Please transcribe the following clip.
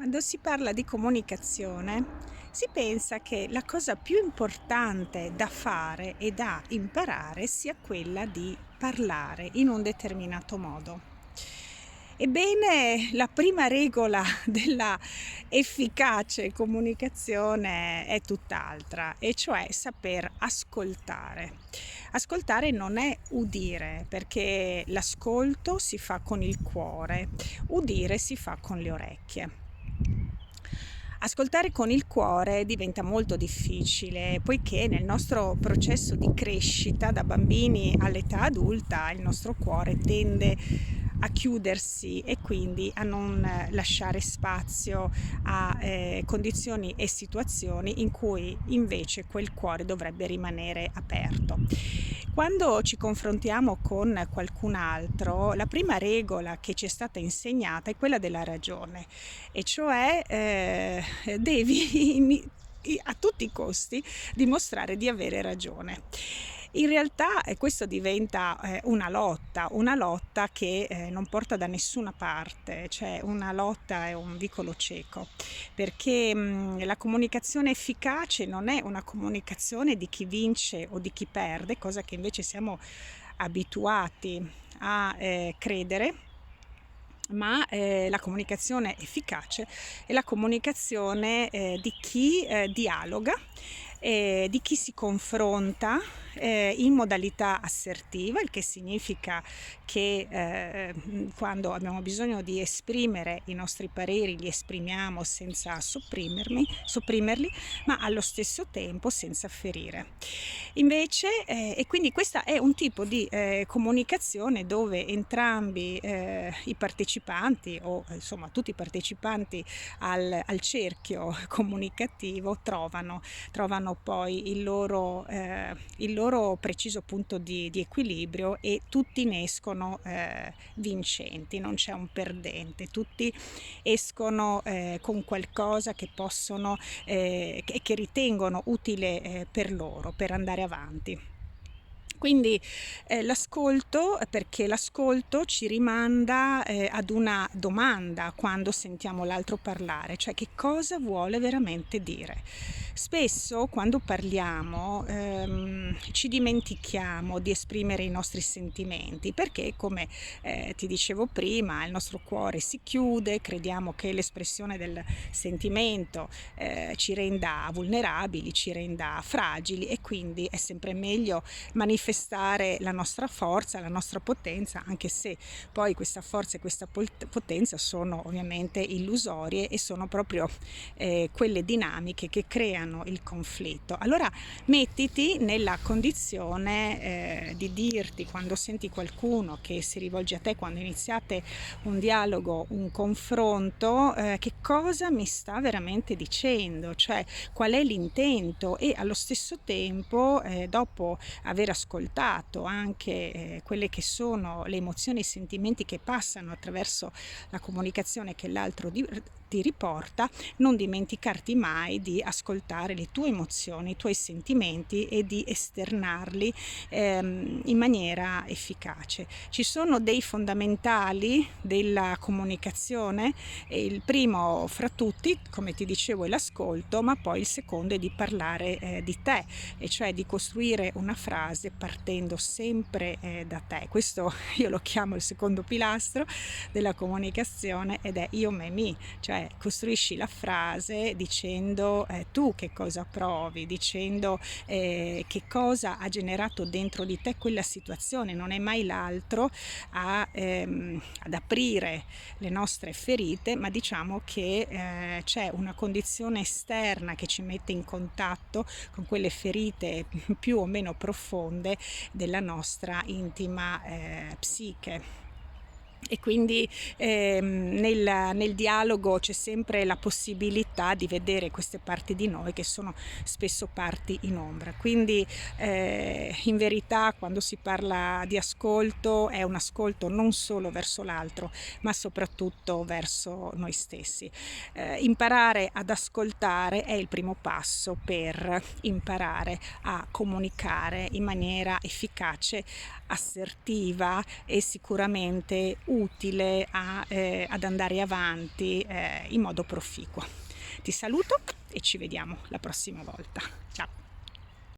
Quando si parla di comunicazione si pensa che la cosa più importante da fare e da imparare sia quella di parlare in un determinato modo. Ebbene, la prima regola della efficace comunicazione è tutt'altra, e cioè saper ascoltare. Ascoltare non è udire, perché l'ascolto si fa con il cuore, udire si fa con le orecchie. Ascoltare con il cuore diventa molto difficile poiché nel nostro processo di crescita da bambini all'età adulta il nostro cuore tende a chiudersi e quindi a non lasciare spazio a eh, condizioni e situazioni in cui invece quel cuore dovrebbe rimanere aperto. Quando ci confrontiamo con qualcun altro, la prima regola che ci è stata insegnata è quella della ragione, e cioè eh, devi a tutti i costi dimostrare di avere ragione. In realtà eh, questo diventa eh, una lotta, una lotta che eh, non porta da nessuna parte, cioè una lotta è un vicolo cieco, perché mh, la comunicazione efficace non è una comunicazione di chi vince o di chi perde, cosa che invece siamo abituati a eh, credere ma eh, la comunicazione efficace è la comunicazione eh, di chi eh, dialoga, eh, di chi si confronta eh, in modalità assertiva, il che significa che eh, quando abbiamo bisogno di esprimere i nostri pareri li esprimiamo senza sopprimerli, ma allo stesso tempo senza ferire. Invece, eh, e quindi questo è un tipo di eh, comunicazione dove entrambi eh, i partecipanti o insomma tutti i partecipanti al, al cerchio comunicativo trovano, trovano poi il loro, eh, il loro preciso punto di, di, equilibrio e tutti ne escono eh, vincenti, non c'è un perdente, tutti escono eh, con qualcosa che possono e eh, che ritengono utile eh, per loro, per andare avanti. Quindi eh, l'ascolto, perché l'ascolto ci rimanda eh, ad una domanda quando sentiamo l'altro parlare, cioè che cosa vuole veramente dire. Spesso quando parliamo ehm, ci dimentichiamo di esprimere i nostri sentimenti perché, come eh, ti dicevo prima, il nostro cuore si chiude, crediamo che l'espressione del sentimento eh, ci renda vulnerabili, ci renda fragili e quindi è sempre meglio manifestare la nostra forza, la nostra potenza, anche se poi questa forza e questa potenza sono ovviamente illusorie e sono proprio eh, quelle dinamiche che creano creano il conflitto. Allora mettiti nella condizione eh, di dirti quando senti qualcuno che si rivolge a te, quando iniziate un dialogo, un confronto, eh, che cosa mi sta veramente dicendo, cioè qual è l'intento e allo stesso tempo, eh, dopo aver ascoltato anche eh, quelle che sono le emozioni e i sentimenti che passano attraverso la comunicazione che l'altro di- ti riporta, non dimenticarti mai di ascoltare le tue emozioni, i tuoi sentimenti e di esternarli ehm, in maniera efficace. Ci sono dei fondamentali della comunicazione, il primo fra tutti, come ti dicevo, è l'ascolto, ma poi il secondo è di parlare eh, di te, e cioè di costruire una frase partendo sempre eh, da te. Questo io lo chiamo il secondo pilastro della comunicazione ed è io me mi, cioè costruisci la frase dicendo eh, tu che cosa provi, dicendo eh, che cosa ha generato dentro di te quella situazione, non è mai l'altro a, ehm, ad aprire le nostre ferite, ma diciamo che eh, c'è una condizione esterna che ci mette in contatto con quelle ferite più o meno profonde della nostra intima eh, psiche e quindi ehm, nel, nel, dialogo c'è sempre la possibilità di vedere queste parti di noi che sono spesso parti in ombra. Quindi eh, in verità quando si parla di ascolto è un ascolto non solo verso l'altro ma soprattutto verso noi stessi. Eh, imparare ad ascoltare è il primo passo per imparare a comunicare in maniera efficace, assertiva e sicuramente utile a, eh, ad andare avanti eh, in modo proficuo. Ti saluto e ci vediamo la prossima volta. Ciao!